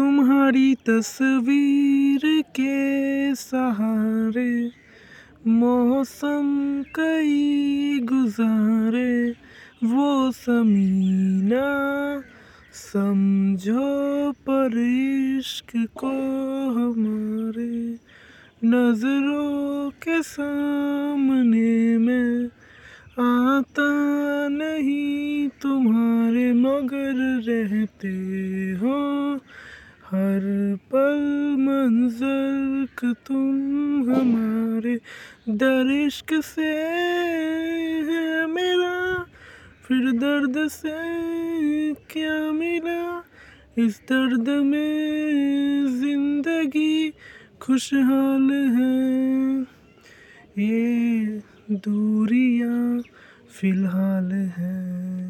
तुम्हारी तस्वीर के सहारे, मौसम कई गुजारे, वो समीना समझो पर इश्क को हमारे नज़रों के सामने में आता नहीं, तुम्हारे मगर रहते हो हर पल मंजर तुम हमारे दर इश्क से है मेरा। फिर दर्द से क्या मिला? इस दर्द में ज़िंदगी खुशहाल है। ये दूरियाँ फ़िलहाल है।